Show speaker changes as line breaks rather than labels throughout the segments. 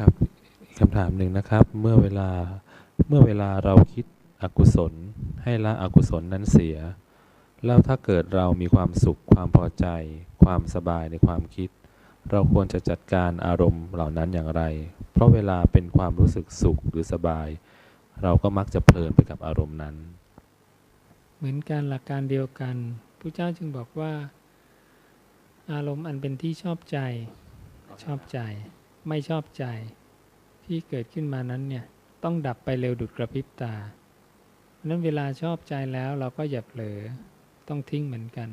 ครับคำถามหนึ่งนะครับ เมื่อเวลาเมื่อเวลาเราคิดอกุศล ให้ละอกุศลนั้นเสีย แล้วถ้าเกิดเรามีความสุขความพอใจ ความสบายในความคิด เราควรจะจัดการอารมณ์เหล่านั้นอย่างไร เพราะเวลาเป็นความรู้สึกสุขหรือสบาย เราก็มักจะเพลินไปกับอารมณ์นั้น
เหมือนกันหลักการเดียวกันพระเจ้าจึงบอกว่า อารมณ์อันเป็นที่ชอบใจ ชอบใจ ไม่ชอบใจ ที่เกิดขึ้นมานั้นเนี่ยต้องดับไปเร็วดุดกระพริบตาเพราะนั้นเวลาชอบใจแล้วเราก็อย่าเผลอต้องทิ้งเหมือนกัน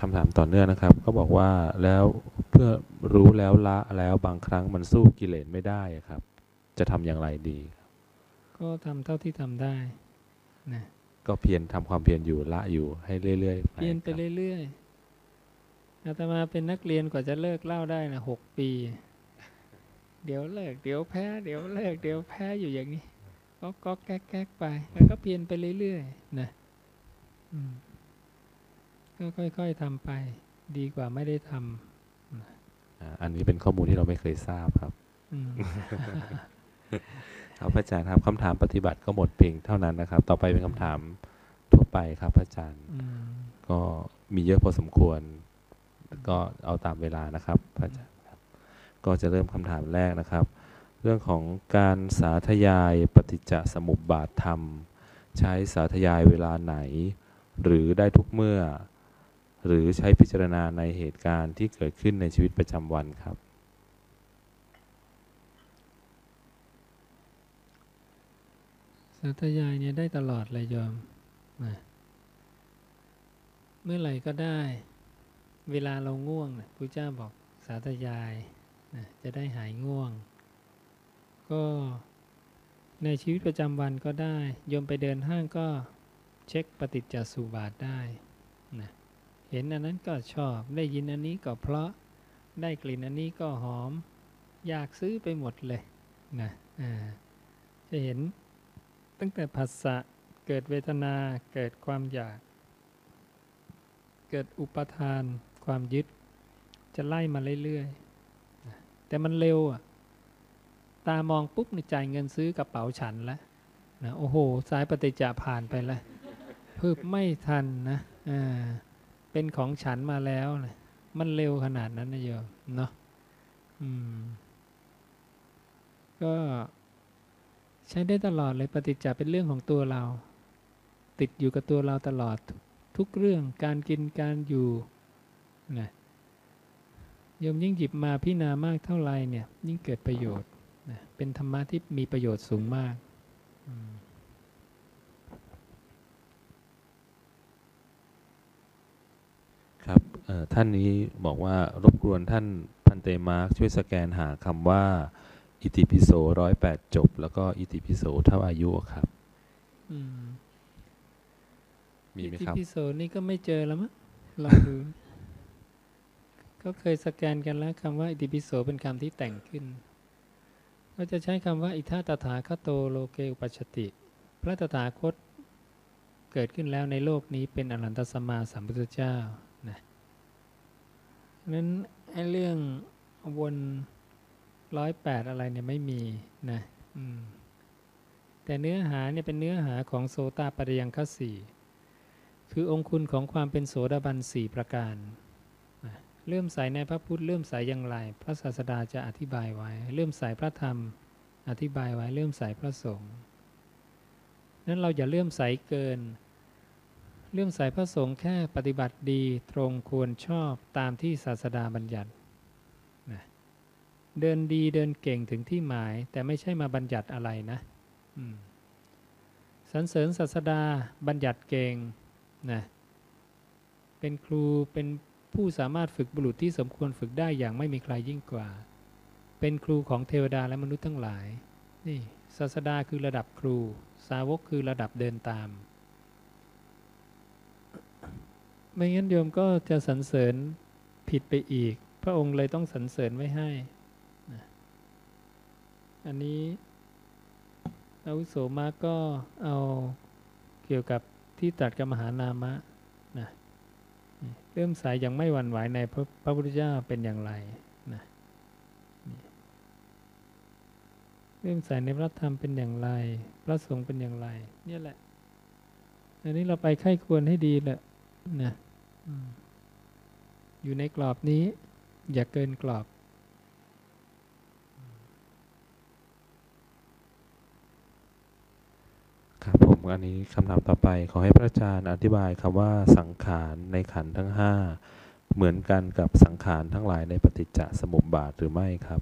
คำถามต่อเนื่องนะครับ ก็บอกว่าแล้วเพื่อรู้แล้วละแล้วบางครั้งมันสู้กิเลสไม่ได้อะครับ จะทำอย่างไรดี
ก็ทำเท่าที่ทำได้นะ
ก็เพียรทำความเพียรอยู่ละอยู่ให้เรื่อยๆ
เปลี่ยนไป
ครับ
เรื่อยๆ อาตมาเป็นนักเรียนกว่าจะเลิกเหล่าได้นะหกปี เดี๋ยวเลิก เดี๋ยวแพ้ เดี๋ยวเลิก เดี๋ยวแพ้อยู่อย่างนี้ ก็ก็แก๊กแก๊กไป แล้วก็เปลี่ยนไปเรื่อยๆนะอืมก็ค่อยๆทำไป ดีกว่าไม่ได้ท
อ่าอันนี้เป็นข้อมูลที่เราไม่เคยทราบครับำ
อืม
ครับพระอาจารย์ครับคำถามปฏิบัติก็หมดเพียงเท่านั้นนะครับ ต่อไปเป็นคำถามทั่วไปครับพระอาจารย์
อืม
ก็มีเยอะพอสมควร ก็เอาตามเวลานะครับพระอาจารย์ครับก็จะเริ่มคำถามแรกนะครับ เรื่องของการสาธยายปฏิจจสมุปบาทธรรม ใช้สาธยายเวลาไหน หรือได้ทุกเมื่อ หรือใช้พิจารณาในเหตุการณ์ที่เกิดขึ้นในชีวิตประจำวันครับ
สาธยายเนี่ยได้ตลอดเลยโยม เมื่อไหร่ก็ได้ เวลาเราง่วงนะพระเจ้าบอกสาธยายนะจะได้หายง่วง ก็ในชีวิตประจำวันก็ได้โยมไปเดินห้างก็เช็คปฏิจจสุบาทได้นะเห็นอันนั้นก็ชอบได้ยินอันนี้ก็เพราะได้กลิ่นอันนี้ก็หอม อยากซื้อไปหมดเลยนะจะเห็นตั้งแต่ผัสสะเกิดเวทนาเกิดความอยาก เกิดอุปทาน ความยึด จะไล่มาเรื่อยๆ แต่มันเร็วอะ ตามองปุ๊บในจ่ายเงินซื้อกระเป๋าฉันแล้วนะโอ้โห สายปฏิจจาผ่านไปแล้วพึบไม่ทันนะอ่าเป็นของฉันมาแล้วนะมันเร็วขนาดนั้นนะโยมเนาะอืม ก็ใช้ได้ตลอดเลยปฏิจจาเป็นเรื่องของตัวเรา ติดอยู่กับตัวเราตลอดททุกเรื่องการกินการอยู่ นะโยมยิ่งหยิบมาพิจารณามากเท่าไรเนี่ยยิ่งเกิดประโยชน์นะเป็นธรรมะที่มีประโยชน์สูงมากอืม
ครับเอ่อท่านนี้บอกว่ารบกวนท่านพันเตมาร์คช่วยสแกนหาคำว่า อิติปิโสร้อยแปดจบ แล้วก็อิติปิโสเท่าอายุครับ
อืม
มีไหม
อิติ
ครับ
ปิโสนี่ก็ไม่เจอแล้วมั้งลองดู ก็เคยสแกนกันแล้วคำว่าอิติปิโสเป็นคำที่แต่งขึ้น ก็จะใช้คำว่า อิทัตถาคโตโลเกอุปัชติ พระตถาคตเกิดขึ้นแล้วในโลกนี้เป็นอรหันตสมมาสัมพุทธเจ้านะนั้นไอ้เรื่องวนร้อยแปดอะไรเนี่ยไม่มีนะอืมแต่เนื้อหาเนี่ยเป็นเนื้อหาของโสตาปริยังคสีคือองคุณของความเป็นโสดาบันสี่ประการ เริ่อมใสในพระพุทธเริ่อมใสอย่างไร พระศาสดาจะอธิบายไว้เริ่อมใสพระธรรม อธิบายไว้เริ่อมใสพระสงฆ์นั้นเราอย่าเลื่อมใสเกิน เลื่อมใสพระสงฆ์แค่ปฏิบัติดีตรงควรชอบตามที่ศาสดาบัญญัตินะเดินดีเดินเก่งถึงที่หมาย แต่ไม่ใช่มาบัญญัติอะไรนะสรรเสริญศาสดาบัญญัติเก่งนะเป็นครูเป็น ผู้สามารถฝึกบุรุษที่สมควรฝึกได้อย่างไม่มีใครยิ่งกว่า เป็นครูของเทวดาและมนุษย์ทั้งหลาย นี่ศาสดาคือระดับครู สาวกคือระดับเดินตาม ไม่งั้นโยมก็จะสรรเสริญผิดไปอีก พระองค์เลยต้องสรรเสริญไว้ให้ อันนี้อาวุโสมาก็เอาเกี่ยวกับที่ตัดกับมหานามะ เริ่อมใสอย่างไม่หวั่นไหวในพระพระพุทธเจ้าเป็นอย่างไรนะเริ่อมใสในพระธรรมเป็นอย่างไร พระสงฆ์เป็นอย่างไร เนี่ยแหละ อันนี้เราไปไข้ควรให้ดีแหละนะอยู่ในกรอบนี้ อย่าเกินกรอบ
ครับผมอันนี้คำถามต่อไปขอให้พระอาจารย์อธิบายคำว่าสังขารในขันธ์ทั้งห้าเหมือนกันกับสังขารทั้งหลายในปฏิจจสมุปบาทหรือไม่ครับ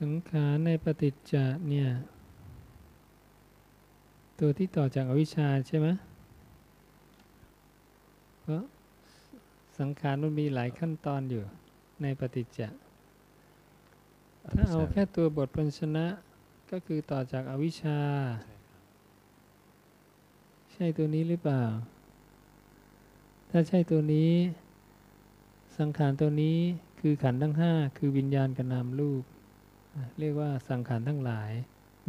สังขารในปฏิจจเนี่ย ตัวที่ต่อจากอวิชชาใช่ไหมเพราะสังขารมันมีหลายขั้นตอนอยู่ในปฏิจจ ถ้าเอาแค่ตัวบทพัญชนะก็คือต่อจากอวิชชา ใช่ตัวนี้หรือเปล่า ถ้าใช่ตัวนี้ สังขารตัวนี้คือขันธ์ทั้งห้าคือวิญญาณกับนามรูป เรียกว่าสังขารทั้งหลาย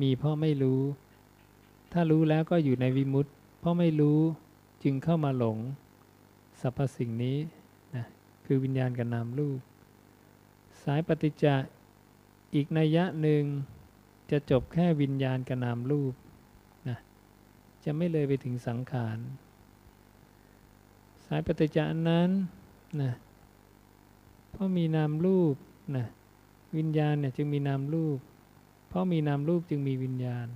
มีเพราะไม่รู้ ถ้ารู้แล้วก็อยู่ในวิมุตติ เพราะไม่รู้จึงเข้ามาหลงสรรพสิ่งนี้นะคือวิญญาณกับนามรูป สายปฏิจจะ อีกนัยยะหนึ่งจะจบแค่วิญญาณกับนามรูปนะจะไม่เลยไปถึงสังขารสายปฏิจจะอันนั้นนะเพราะมีนามรูปนะวิญญาณเนี่ยจึงมีนามรูป เพราะมีนามรูปจึงมีวิญญาณ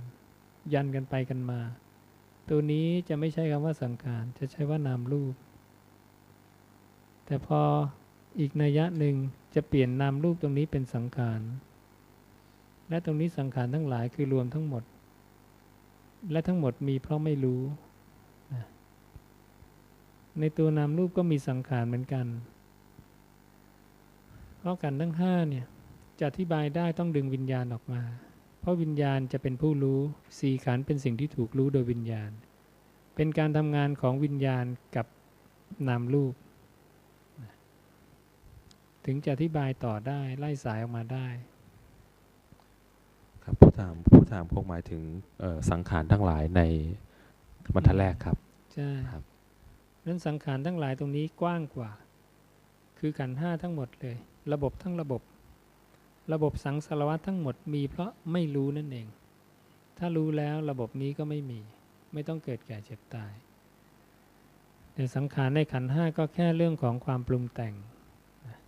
ยันกันไปกันมา ตัวนี้จะไม่ใช่คำว่าสังขารจะใช้ว่านามรูป แต่พออีกนัยยะหนึ่งจะเปลี่ยนนามรูปตรงนี้เป็นสังขาร และตรงนี้สังขารทั้งหลายคือรวมทั้งหมด และทั้งหมดมีเพราะไม่รู้ ในตัวนามรูปก็มีสังขารเหมือนกัน เพราะกันทั้งห้าเนี่ยจะอธิบายได้ต้องดึงวิญญาณออกมา เพราะวิญญาณจะเป็นผู้รู้สี่ขันเป็นสิ่งที่ถูกรู้โดยวิญญาณ เป็นการทำงานของวิญญาณกับนามรูป ถึงจะอธิบายต่อได้ไล่สายออกมาได้
ครับผู้ถามผู้ถามคงหมายถึงเอ่อสังขารทั้งหลายในบรรทัดแรกครับ
ใช่
ครับ
นั้นสังขารทั้งหลายตรงนี้กว้างกว่า คือขันธ์ห้าทั้งหมดเลย ระบบทั้งระบบ ระบบสังสารวัตทั้งหมดมีเพราะไม่รู้นั่นเอง ถ้ารู้แล้วระบบนี้ก็ไม่มี ไม่ต้องเกิดแก่เจ็บตายแต่สังขารในขันธ์ห้าก็แค่เรื่องของความปรุงแต่งนะ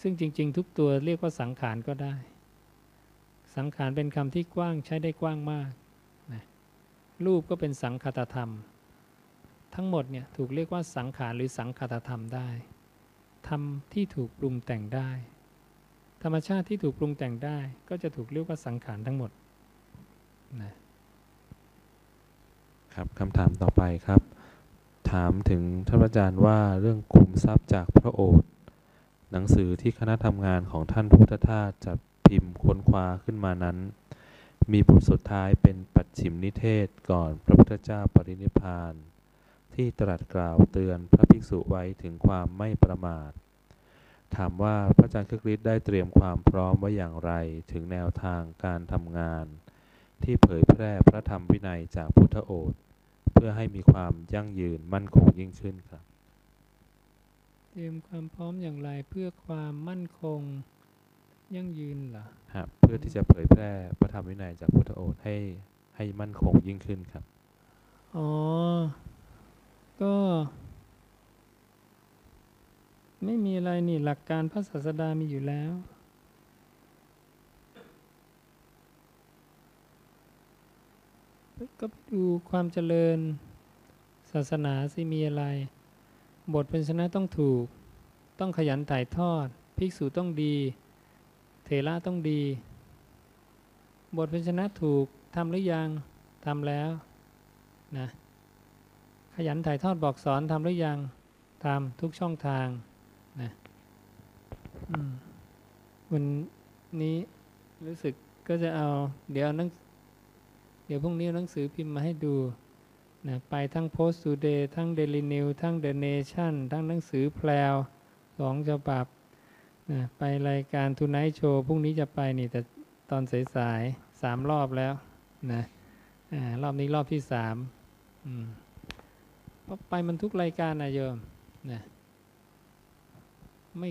ซึ่งจริง ๆ ทุกตัวเรียกว่าสังขารก็ได้ สังขารเป็นคำที่กว้างใช้ได้กว้างมากนะรูปก็เป็นสังคตธรรม ทั้งหมดเนี่ยถูกเรียกว่าสังขารหรือสังคตธรรมได้ธรรมที่ถูกปรุงแต่งได้ ธรรมชาติที่ถูกปรุงแต่งได้ ก็จะถูกเรียกว่าสังขารทั้งหมดนะครับ
คำถามต่อไปครับ ถามถึงท่านอาจารย์ว่าเรื่องคุมทรัพย์จากพระโอษฐ์หนังสือที่คณะทำงานของท่านพุทธทาสจัด พิมพ์ค้นคว้าขึ้นมานั้น มีบทสุดท้ายเป็นปัจฉิมนิเทศก่อนพระพุทธเจ้าปรินิพาน ที่ตรัสกล่าวเตือนพระภิกษุไว้ถึงความไม่ประมาท ถามว่าพระอาจารย์คึกฤทธิ์ได้เตรียมความพร้อมไว้อย่างไรถึงแนวทางการทำงาน ที่เผยแพร่พระธรรมวินัยจากพุทธโอษฐ์เพื่อให้มีความยั่งยืนมั่นคงยิ่งขึ้นครับ
เตรียมความพร้อมอย่างไรเพื่อความมั่นคง ยั่งยืนเหรอ
ครับเพื่อที่จะเผยแพร่พระธรรมวินัยจากพุทธโอษฐ์ให้ให้มั่นคงยิ่งขึ้นครับ
อ๋อ ก็ ไม่มีอะไรนี่หลักการพระศาสดามีอยู่แล้ว ก็ไปดูความเจริญ ศาสนาสิมีอะไร บทเป็นชนะต้องถูก ต้องขยันถ่ายทอด ภิกษุต้องดี เถระต้องดี บทเป็นชนะถูกทำหรือยังทำแล้วนะขยันถ่ายทอดบอกสอนทำหรือยังทำทุกช่องทางนะอืมวันนี้รู้สึกก็จะเอา เดี๋ยวนังเดี๋ยวพรุ่งนี้หนังสือพิมพ์มาให้ดูนะไปทั้ง Post Today ทั้ง Daily News ทั้ง The Nation ทั้งหนังสือแพลวสองฉบับ ไปรายการ Tonight Show พรุ่งนี้จะไปนี่แต่ตอนสายๆสามรอบแล้วนะรอบนี้รอบที่สามเพราะไปมันทุกรายการนะโยมนะไม่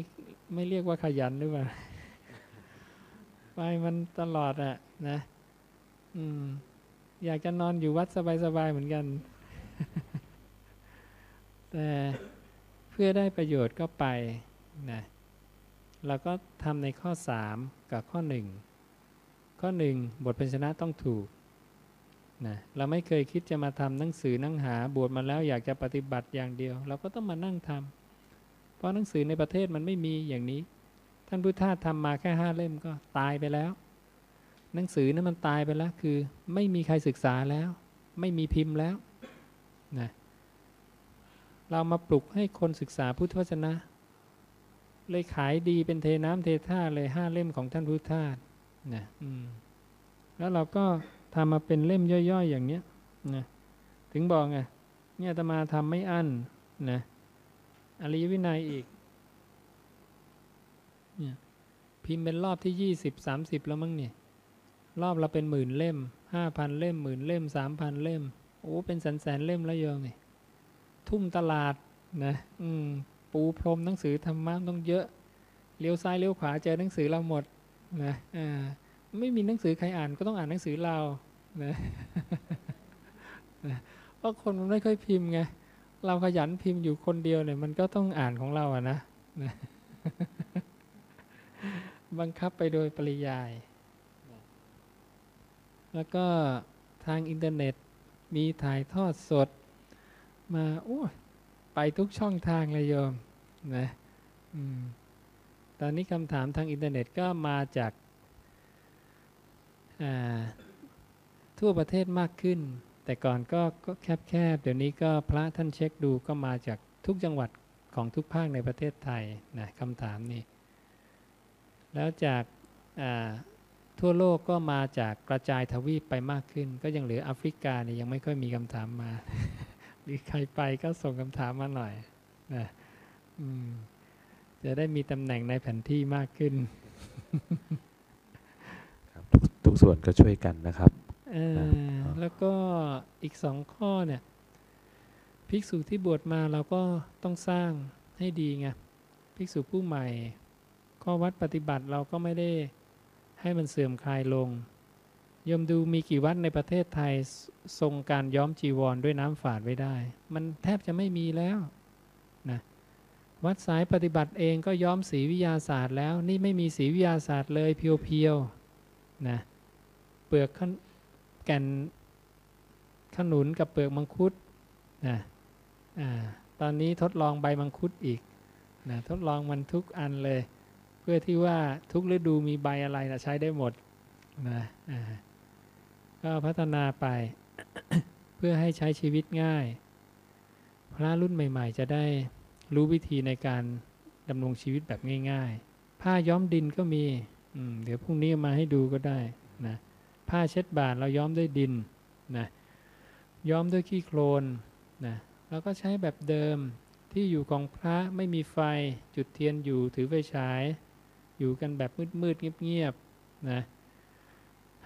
ไม่เรียกว่าขยันหรือเปล่า ไปมันตลอดอะนะอืมอยากจะนอนอยู่วัดสบายๆเหมือนกัน แต่เพื่อได้ประโยชน์ก็ไปนะ เราก็ทำในข้อสามกับข้อหนึ่งข้อหนึ่งบทเป็นชนะต้องถูกนะเราไม่เคยคิดจะมาทำหนังสือนั่งหาบวชมาแล้วอยากจะปฏิบัติอย่างเดียว เราก็ต้องมานั่งทำเพราะหนังสือในประเทศมันไม่มีอย่างนี้ ท่านพุทธทาสทำมาแค่ห้าเล่มก็ตายไปแล้ว หนังสือนั้นมันตายไปแล้วคือ ไม่มีใครศึกษาแล้ว ไม่มีพิมพ์แล้วนะเรามาปลุกให้คนศึกษาพุทธวจนะ เลยขายดีเป็นเทน้ำเทท่าเลยห้าเล่มของท่านพุทธทาสนะอืมแล้วเราก็ทำมาเป็นเล่มย่อยๆ อย่างเนี้ยนะถึงบอกไงเนี่ยตมาทำไม่อั้นนะอริยวินัยอีกเนี่ยพิมพ์เป็นรอบที่ยี่สิบสามสิบแล้วมั้งเนี่ยรอบเราเป็นหมื่นเล่มห้าพันเล่มหมื่นเล่มสามพันเล่มโอ้เป็นแสนแสนเล่มแล้วโยมนี่ทุ่มตลาดนะ อืม ปูพรมหนังสือธรรมะต้องเยอะเลี้ยวซ้ายเลี้ยวขวาเจอหนังสือเราหมดนะไม่มีหนังสือใครอ่านก็ต้องอ่านหนังสือเรานะเพราะคนมันไม่ค่อยพิมพ์ไงเราขยันพิมพ์อยู่คนเดียวเนี่ยมันก็ต้องอ่านของเราอะนะนะบังคับไปโดยปริยาย แล้วก็ทางอินเทอร์เน็ตมีถ่ายทอดสด มาโอ้ ไปทุกช่องทางเลยโยมนะอมตอนนี้คำถามทางอินเทอร์เน็ตก็มาจากทั่วประเทศมากขึ้น แต่ก่อนก็แคบๆ เดี๋ยวนี้ก็พระท่านเช็คดูก็มาจากทุกจังหวัดของทุกภาคในประเทศไทยนะคำถามนี้ แล้วจากาทั่วโลกก็มาจากกระจายทวีปไปมากขึ้น ก็ยังเหลือแอฟริกาเนี่ยยังไม่ค่อยมีคำถามมา หรือใครไปก็ส่งคำถามมาหน่อยนะอืมจะได้มีตำแหน่งในแผนที่มากขึ้น
ครับทุกทุกส่วนก็ช่วยกันนะครับ
เออ
ครับ
แล้วก็อีกสองข้อเนี่ย ภิกษุที่บวชมาเราก็ต้องสร้างให้ดีไง ภิกษุผู้ใหม่ ข้อวัดปฏิบัติเราก็ไม่ได้ให้มันเสื่อมคลายลงโยมดูมีกี่วัดในประเทศไทยทรงการย้อมจีวรด้วยน้ำฝาดไว้ได้ มันแทบจะไม่มีแล้วนะวัดสายปฏิบัติเองก็ย้อมสีวิทยาศาสตร์แล้ว นี่ไม่มีสีวิทยาศาสตร์เลยเพียวๆนะเปลือกขนแก่นขนุนกับเปลือกมังคุดนะอ่าตอนนี้ทดลองใบมังคุดอีกนะทดลองมันทุกอันเลย เพื่อที่ว่าทุกฤดูมีใบอะไรนะใช้ได้หมดนะอ่า ก็พัฒนาไป เพื่อให้ใช้ชีวิตง่าย พระรุ่นใหม่ ๆ จะได้รู้วิธีในการดำรงชีวิตแบบง่าย ๆ ผ้าย้อมดินก็มีมเดี๋ยวพรุ่งนี้มาให้ดูก็ได้นะผ้าเช็ดบาทเราย้อมด้วยดินนะย้อมด้วยขี้โคลนนะแล้วก็ใช้แบบเดิมที่อยู่ของพระไม่มีไฟจุดเทียนอยู่ถือไฟฉาย อยู่กันแบบมืดๆเงียบๆนะ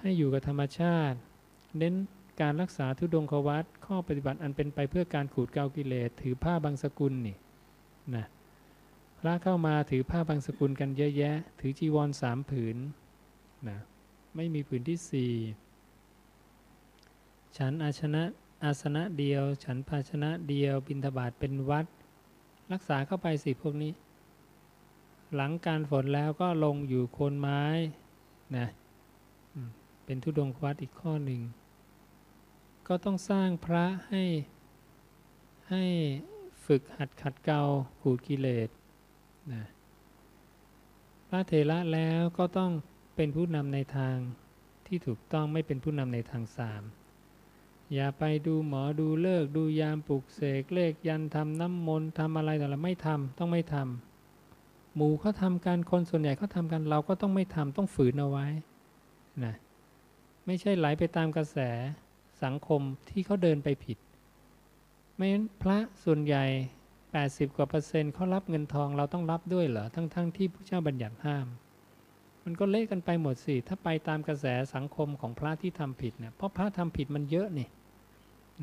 ให้อยู่กับธรรมชาติ เน้นการรักษาทุดงควัตข้อปฏิบัติอันเป็นไปเพื่อการขูดเกากิเลสถือผ้าบางสกุลนี่นะพระเข้ามาถือผ้าบางสกุลกันเยอะแยะ ถือจีวรสามผืนนะไม่มีผืนที่สี่ฉันอาชนะอาสนะเดียว ฉันภาชนะเดียว บินทบาทเป็นวัด รักษาเข้าไปสิพวกนี้ หลังการฝนแล้วก็ลงอยู่โคนไม้นะ เป็นทุดงควัดอีกข้อหนึ่ง ก็ต้องสร้างพระให้ให้ฝึกหัดขัดเกลาขูดกิเลสนะพระเถระแล้วก็ต้องเป็นผู้นำในทางที่ถูกต้องไม่เป็นผู้นำในทางสามอย่าไปดูหมอดูเลิกดูยามปลุกเสกเลขยันทำน้ำมนต์ทำอะไรแต่ละไม่ทำต้องไม่ทำหมู่เขาทำกันคนส่วนใหญ่เขาทำกันเราก็ต้องไม่ทำต้องฝืนเอาไว้นะ ไม่ใช่ไหลไปตามกระแสสังคมที่เขาเดินไปผิด ไม่งั้นพระส่วนใหญ่ 80 กว่าเปอร์เซ็นต์เขารับเงินทองเราต้องรับด้วยเหรอ ทั้งๆทที่พระเจ้าบัญญัติห้าม มันก็เละกันไปหมดสิ ถ้าไปตามกระแสสังคมของพระที่ทำผิดเนี่ย เพราะพระทำผิดมันเยอะนี่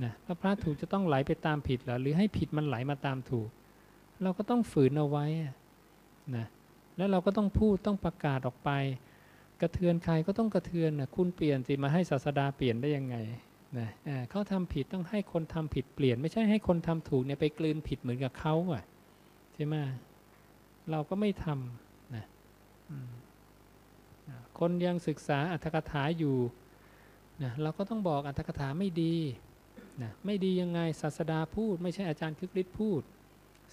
นะแล้วพระถูกจะต้องไหลไปตามผิดเหรอ หรือให้ผิดมันไหลมาตามถูก เราก็ต้องฝืนเอาไว้นะ แล้วเราก็ต้องพูดต้องประกาศออกไป กระเทือนใครก็ต้องกระเทือนนะคุณเปลี่ยนสิมาให้ศาสดาเปลี่ยนได้ยังไงนะเขาทำผิดต้องให้คนทำผิดเปลี่ยน ไม่ใช่ให้คนทำถูกเนี่ยไปกลืนผิดเหมือนกับเขาอะใช่ไหมเราก็ไม่ทำนะคนยังศึกษาอัตถกถาอยู่นะเราก็ต้องบอกอัตถกถาไม่ดีนะไม่ดียังไงศาสดาพูด ไม่ใช่อาจารย์คึกฤทธิ์พูด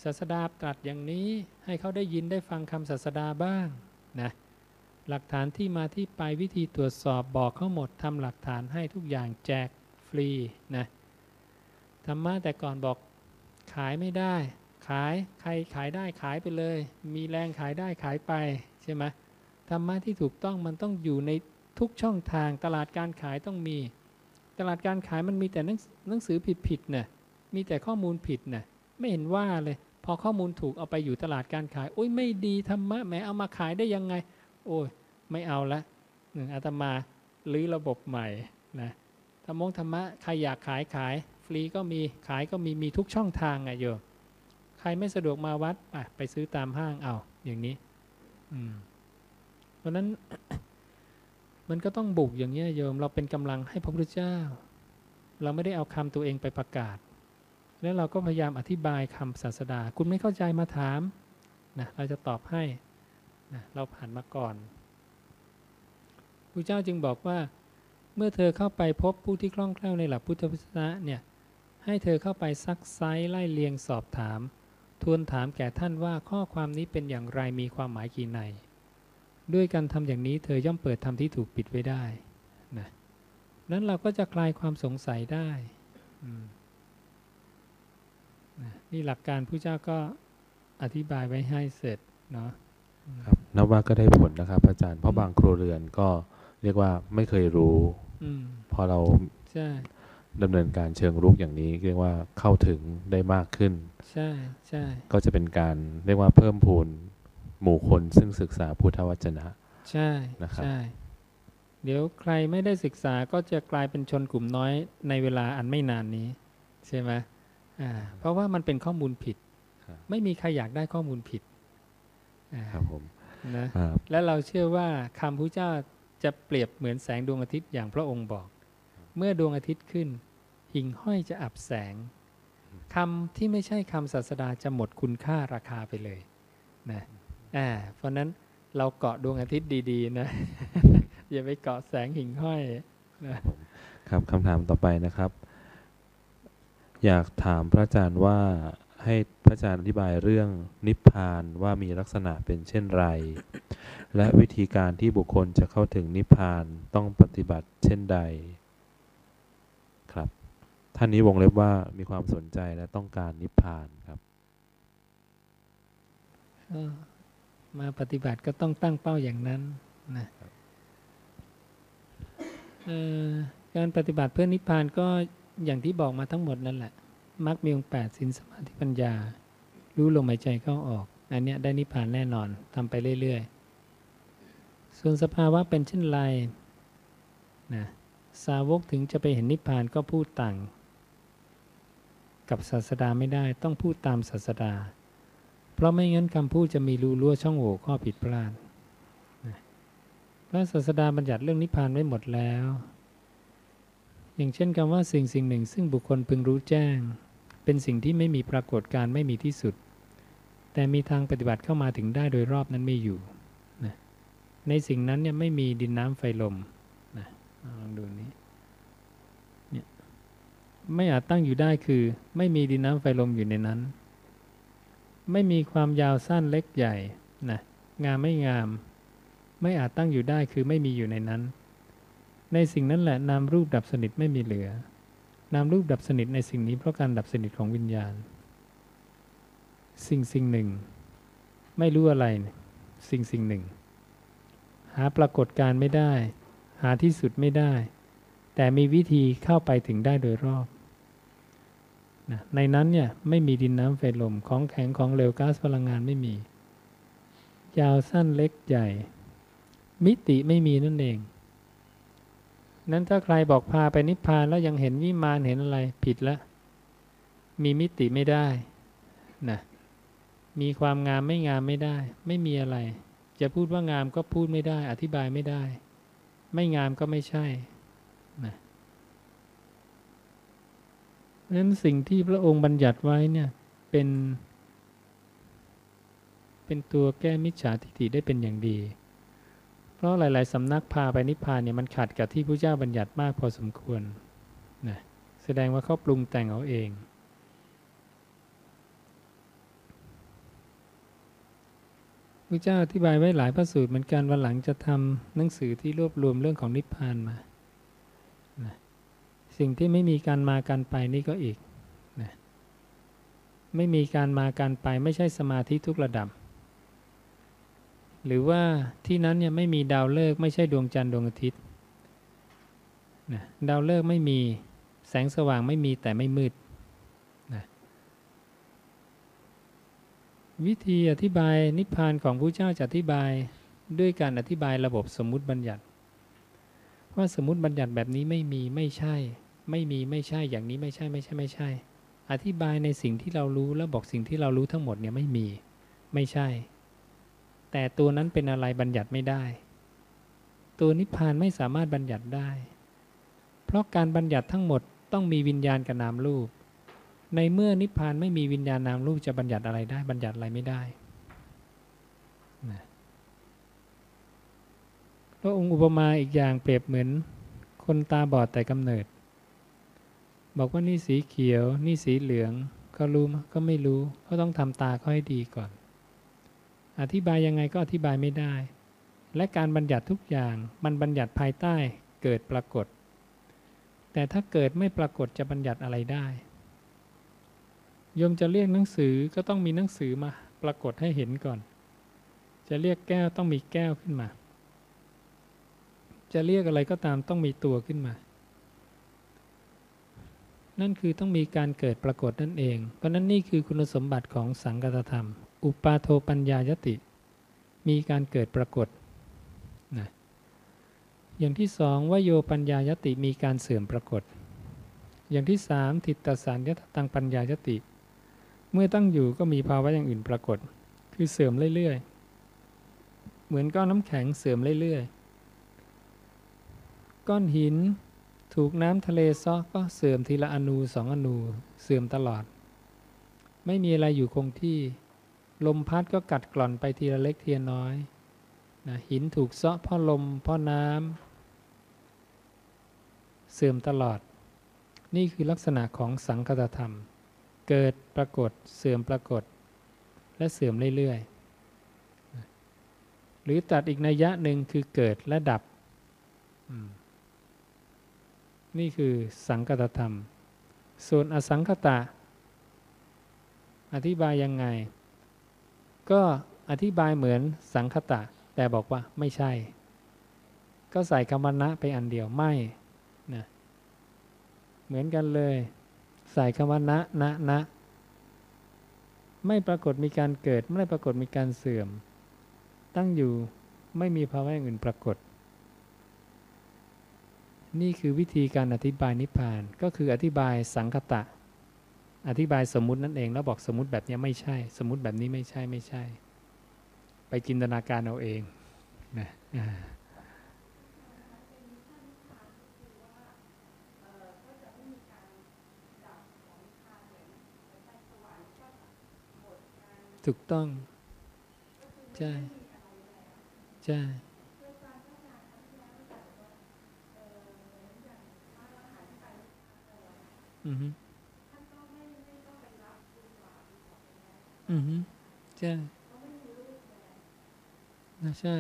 ศาสดาตรัสอย่างนี้ให้เขาได้ยินได้ฟังคำศาสดาบ้างนะ หลักฐานที่มาที่ไปวิธีตรวจสอบบอกเขาหมดทำหลักฐานให้ทุกอย่างแจกฟรีนะธรรมะแต่ก่อนบอกขายไม่ได้ ขายใครขายได้ขายไปเลย มีแรงขายได้ขายไปใช่ไหมธรรมะที่ถูกต้องมันต้องอยู่ในทุกช่องทางตลาดการขายต้องมี ตลาดการขายมันมีแต่หนังหนังสือผิดๆน่ะมีแต่ข้อมูลผิดน่ะไม่เห็นว่าเลย พอข้อมูลถูกเอาไปอยู่ตลาดการขายโอ้ยไม่ดีธรรมะแหมเอามาขายได้ยังไง โอ้ยไม่เอาละหนึ่งอาตมาลื้อระบบใหม่นะธรรมงธรรมะใครอยากขายขาย ฟรีก็มีขายก็มีมีทุกช่องทางไงโยมใครไม่สะดวกมาวัดไปไปซื้อตามห้างเอาอย่างนี้ อืมเพราะนั้นมันก็ต้องบุกอย่างนี้ยโยม เราเป็นกำลังให้พระพุทธเจ้า เราไม่ได้เอาคำตัวเองไปประกาศ แล้วเราก็พยายามอธิบายคำศาสดา คุณไม่เข้าใจมาถามนะเราจะตอบให้ เราผ่านมาก่อนพระเจ้าจึงบอกว่า เมื่อเธอเข้าไปพบผู้ที่คล่องแคล่วในหลักพุทธศาสนาเนี่ยให้เธอเข้าไปซักไซไล่เลียงสอบถาม ทวนถามแก่ท่านว่าข้อความนี้เป็นอย่างไรมีความหมายกี่ในด้วยการทำอย่างนี้เธอย่อมเปิดธรรมที่ถูกปิดไว้ได้นะนั้นเราก็จะคลายความสงสัยได้นะนี่หลักการผู้เจ้าก็อธิบายไว้ให้เสร็จเนาะ
ครับนับว่าก็ได้ผลนะครับ อาจารย์เพราะบางครัวเรือนก็เรียกว่าไม่เคยรู้
อืม
พอเรา
ใช่
ดำเนินการเชิงรุกอย่างนี้ เรียกว่าเข้าถึงได้มากขึ้น
ใช่ใช่
ก็จะเป็นการเรียกว่าเพิ่มพูนหมู่คนซึ่งศึกษาพุทธวจนะ
ใช่
นะครับ
ใช่เดี๋ยวใครไม่ได้ศึกษาก็จะกลายเป็นชนกลุ่มน้อยในเวลาอันไม่นานนี้ ใช่ไหมอ่าเพราะว่ามันเป็นข้อมูลผิด
ครับ
ไม่มีใครอยากได้ข้อมูลผิดอ่า
ครับผม
นะครับและเราเชื่อว่าคำพระเจ้าจะเปรียบเหมือนแสงดวงอาทิตย์อย่างพระองค์บอก เมื่อดวงอาทิตย์ขึ้น หิ่งห้อยจะอับแสงคำที่ไม่ใช่คำศาสดาจะหมดคุณค่าราคาไปเลยนะอ่าเพราะนั้นเราเกาะดวงอาทิตย์ดีๆนะอย่าไปเกาะแสงหิ่งห้อยนะ
ครับคำถามต่อไปนะครับ อยากถามพระอาจารย์ว่า ให้พระอาจารย์อธิบายเรื่องนิพพานว่ามีลักษณะเป็นเช่นไร และวิธีการที่บุคคลจะเข้าถึงนิพพานต้องปฏิบัติเช่นใด ครับ ท่านนี้วงเล็บว่ามีความสนใจและต้องการนิพพานครับ
ก็มาปฏิบัติก็ต้องตั้งเป้าอย่างนั้นนะเอ่อการปฏิบัติเพื่อนิพพานก็อย่างที่บอกมาทั้งหมดนั่นแหละ มรรคมีองค์แปดสินสมาธิปัญญา รู้ลมหายใจเข้าออก อันเนี้ยได้นิพพานแน่นอนทำไปเรื่อยๆ ส่วนสภาวะเป็นเช่นไรนะสาวกถึงจะไปเห็นนิพพานก็พูดต่างกับศาสดาไม่ได้ต้องพูดตามศาสดา เพราะไม่งั้นคำพูดจะมีรูรั่วช่องโหว่ข้อผิดพลาดนะพระศาสดาบัญญัติเรื่องนิพพานไว้หมดแล้ว อย่างเช่นคำว่าสิ่งสิ่งหนึ่งซึ่งบุคคลพึงรู้แจ้ง เป็นสิ่งที่ไม่มีปรากฏการณ์ไม่มีที่สุด แต่มีทางปฏิบัติเข้ามาถึงได้โดยรอบนั้นไม่อยู่นะในสิ่งนั้นเนี่ยไม่มีดินน้ำไฟลมนะลองดูนี้เนี่ยไม่อาจตั้งอยู่ได้คือ ไม่มีดินน้ำไฟลมอยู่ในนั้น ไม่มีความยาวสั้นเล็กใหญ่นะงามไม่งาม ไม่อาจตั้งอยู่ได้คือไม่มีอยู่ในนั้น ในสิ่งนั้นแหละนามรูปดับสนิทไม่มีเหลือ นามรูปดับสนิทในสิ่งนี้เพราะการดับสนิทของวิญญาณ สิ่งสิ่งหนึ่ง ไม่รู้อะไร สิ่งสิ่งหนึ่ง หาปรากฏการไม่ได้ หาที่สุดไม่ได้ แต่มีวิธีเข้าไปถึงได้โดยรอบนะในนั้นเนี่ยไม่มีดินน้ำไฟลมของแข็งของเหลวก๊าซพลังงานไม่มี ยาวสั้นเล็กใหญ่ มิติไม่มีนั่นเอง นั้นถ้าใครบอกพาไปนิพพานแล้วยังเห็นวิมานเห็นอะไรผิดแล้วมีมิติไม่ได้นะมีความงามไม่งามไม่ได้ ไม่มีอะไร จะพูดว่างามก็พูดไม่ได้ อธิบายไม่ได้ ไม่งามก็ไม่ใช่นะเพราะฉะนั้นสิ่งที่พระองค์บัญญัติไว้เนี่ยเป็น เป็นตัวแก้มิจฉาทิฏฐิได้เป็นอย่างดี เพราะหลาย ๆ สำนักพาไปนิพพานเนี่ยมันขัดกับที่พระเจ้าบัญญัติมากพอสมควรนะแสดงว่าเขาปรุงแต่งเอาเอง พระเจ้าอธิบายไว้หลายพระสูตรเหมือนกันวันหลังจะทำหนังสือที่รวบรวมเรื่องของนิพพานมานะสิ่งที่ไม่มีการมาการไปนี่ก็อีกนะไม่มีการมาการไปไม่ใช่สมาธิทุกระดับ หรือว่าที่นั้นเนี่ยไม่มีดาวฤกษ์ไม่ใช่ดวงจันทร์ดวงอาทิตย์นะดาวฤกษ์ไม่มีแสงสว่างไม่มีแต่ไม่มืดนะวิธีอธิบายนิพพานของพระเจ้าจะอธิบายด้วยการอธิบายระบบสมมุติบัญญัติ ว่าสมมุติบัญญัติแบบนี้ไม่มีไม่ใช่ ไม่มีไม่ใช่อย่างนี้ไม่ใช่ไม่ใช่ไม่ใช่ อธิบายในสิ่งที่เรารู้แล้วบอกสิ่งที่เรารู้ทั้งหมดเนี่ยไม่มีไม่ใช่ แต่ตัวนั้นเป็นอะไรบัญญัติไม่ได้ ตัวนิพพานไม่สามารถบัญญัติได้ เพราะการบัญญัติทั้งหมดต้องมีวิญญาณกับนามรูป ในเมื่อนิพพานไม่มีวิญญาณนามรูปจะบัญญัติอะไรได้ บัญญัติอะไรไม่ได้นะพระองค์อุปมาอีกอย่างเปรียบเหมือน คนตาบอดแต่กำเนิด บอกว่านี่สีเขียว นี่สีเหลืองก็รู้มก็ไม่รู้ ก็ต้องทำตาเขาให้ดีก่อน อธิบายยังไงก็อธิบายไม่ได้ และการบัญญัติทุกอย่างมันบัญญัติภายใต้เกิดปรากฏ แต่ถ้าเกิดไม่ปรากฏจะบัญญัติอะไรได้โยมจะเรียกหนังสือก็ต้องมีหนังสือมาปรากฏให้เห็นก่อน จะเรียกแก้วต้องมีแก้วขึ้นมา จะเรียกอะไรก็ตามต้องมีตัวขึ้นมา นั่นคือต้องมีการเกิดปรากฏนั่นเอง เพราะนั้นนี่คือคุณสมบัติของสังกัตธรรม อุปาโทปัญญายติ มีการเกิดปรากฏนะอย่างที่สองวโยปัญญายติมีการเสื่อมปรากฏ อย่างที่สามทิฏฐสารยตตังปัญญายติ เมื่อตั้งอยู่ก็มีภาวะอย่างอื่นปรากฏ คือเสื่อมเรื่อยๆ เหมือนก้อนน้ำแข็งเสื่อมเรื่อยๆ ก้อนหินถูกน้ำทะเลซอกก็เสื่อมทีละอนูสองอนูเสื่อมตลอด ไม่มีอะไรอยู่คงที่ ลมพัดก็กัดกร่อนไปทีละเล็กทีละน้อยนะหินถูกเซาะพราะลมพราะน้ำเสื่อมตลอด นี่คือลักษณะของสังคตธรรม เกิดปรากฏเสื่อมปรากฏ และเสื่อมเรื่อยๆ หรือตัดอีกนัยยะหนึ่งคือเกิดและดับ นี่คือสังคตธรรม ส่วนอสังคตะ อธิบายยังไง ก็อธิบายเหมือนสังคตะ แต่บอกว่าไม่ใช่ ก็ใส่คำวนะไปอันเดียวไม่นะเหมือนกันเลย ใส่คำว่านะนะนะไม่ปรากฏมีการเกิด ไม่ปรากฏมีการเสื่อม ตั้งอยู่ไม่มีภาวะอื่นปรากฏ นี่คือวิธีการอธิบายนิพพานก็คืออธิบายสังคตะ อธิบายสมมุตินั่นเอง แล้วบอกสมมุติแบบนี้ไม่ใช่ สมมุติแบบนี้ไม่ใช่ไม่ใช่ ไปจินตนาการเอาเองนะถูกต้อง ใช่ ใช่อือฮึ อือฮึใช่ใช่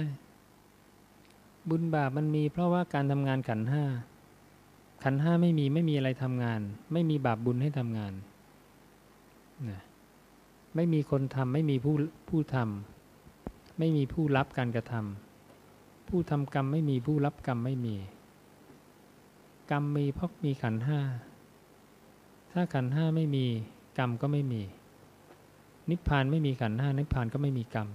บุญบาปมันมีเพราะว่าการทำงานขันห้า ขันห้าไม่มีไม่มีอะไรทำงาน ไม่มีบาปบุญให้ทำงานนะไม่มีคนทำไม่มีผู้ผู้ทำไม่มีผู้รับการกระทำผู้ทำกรรมไม่มีผู้รับกรรมไม่มี กรรมมีเพราะมีขันห้า ถ้าขันห้าไม่มี กรรมก็ไม่มี นิพพานไม่มีขันห้านิพพานก็ไม่มีกรรม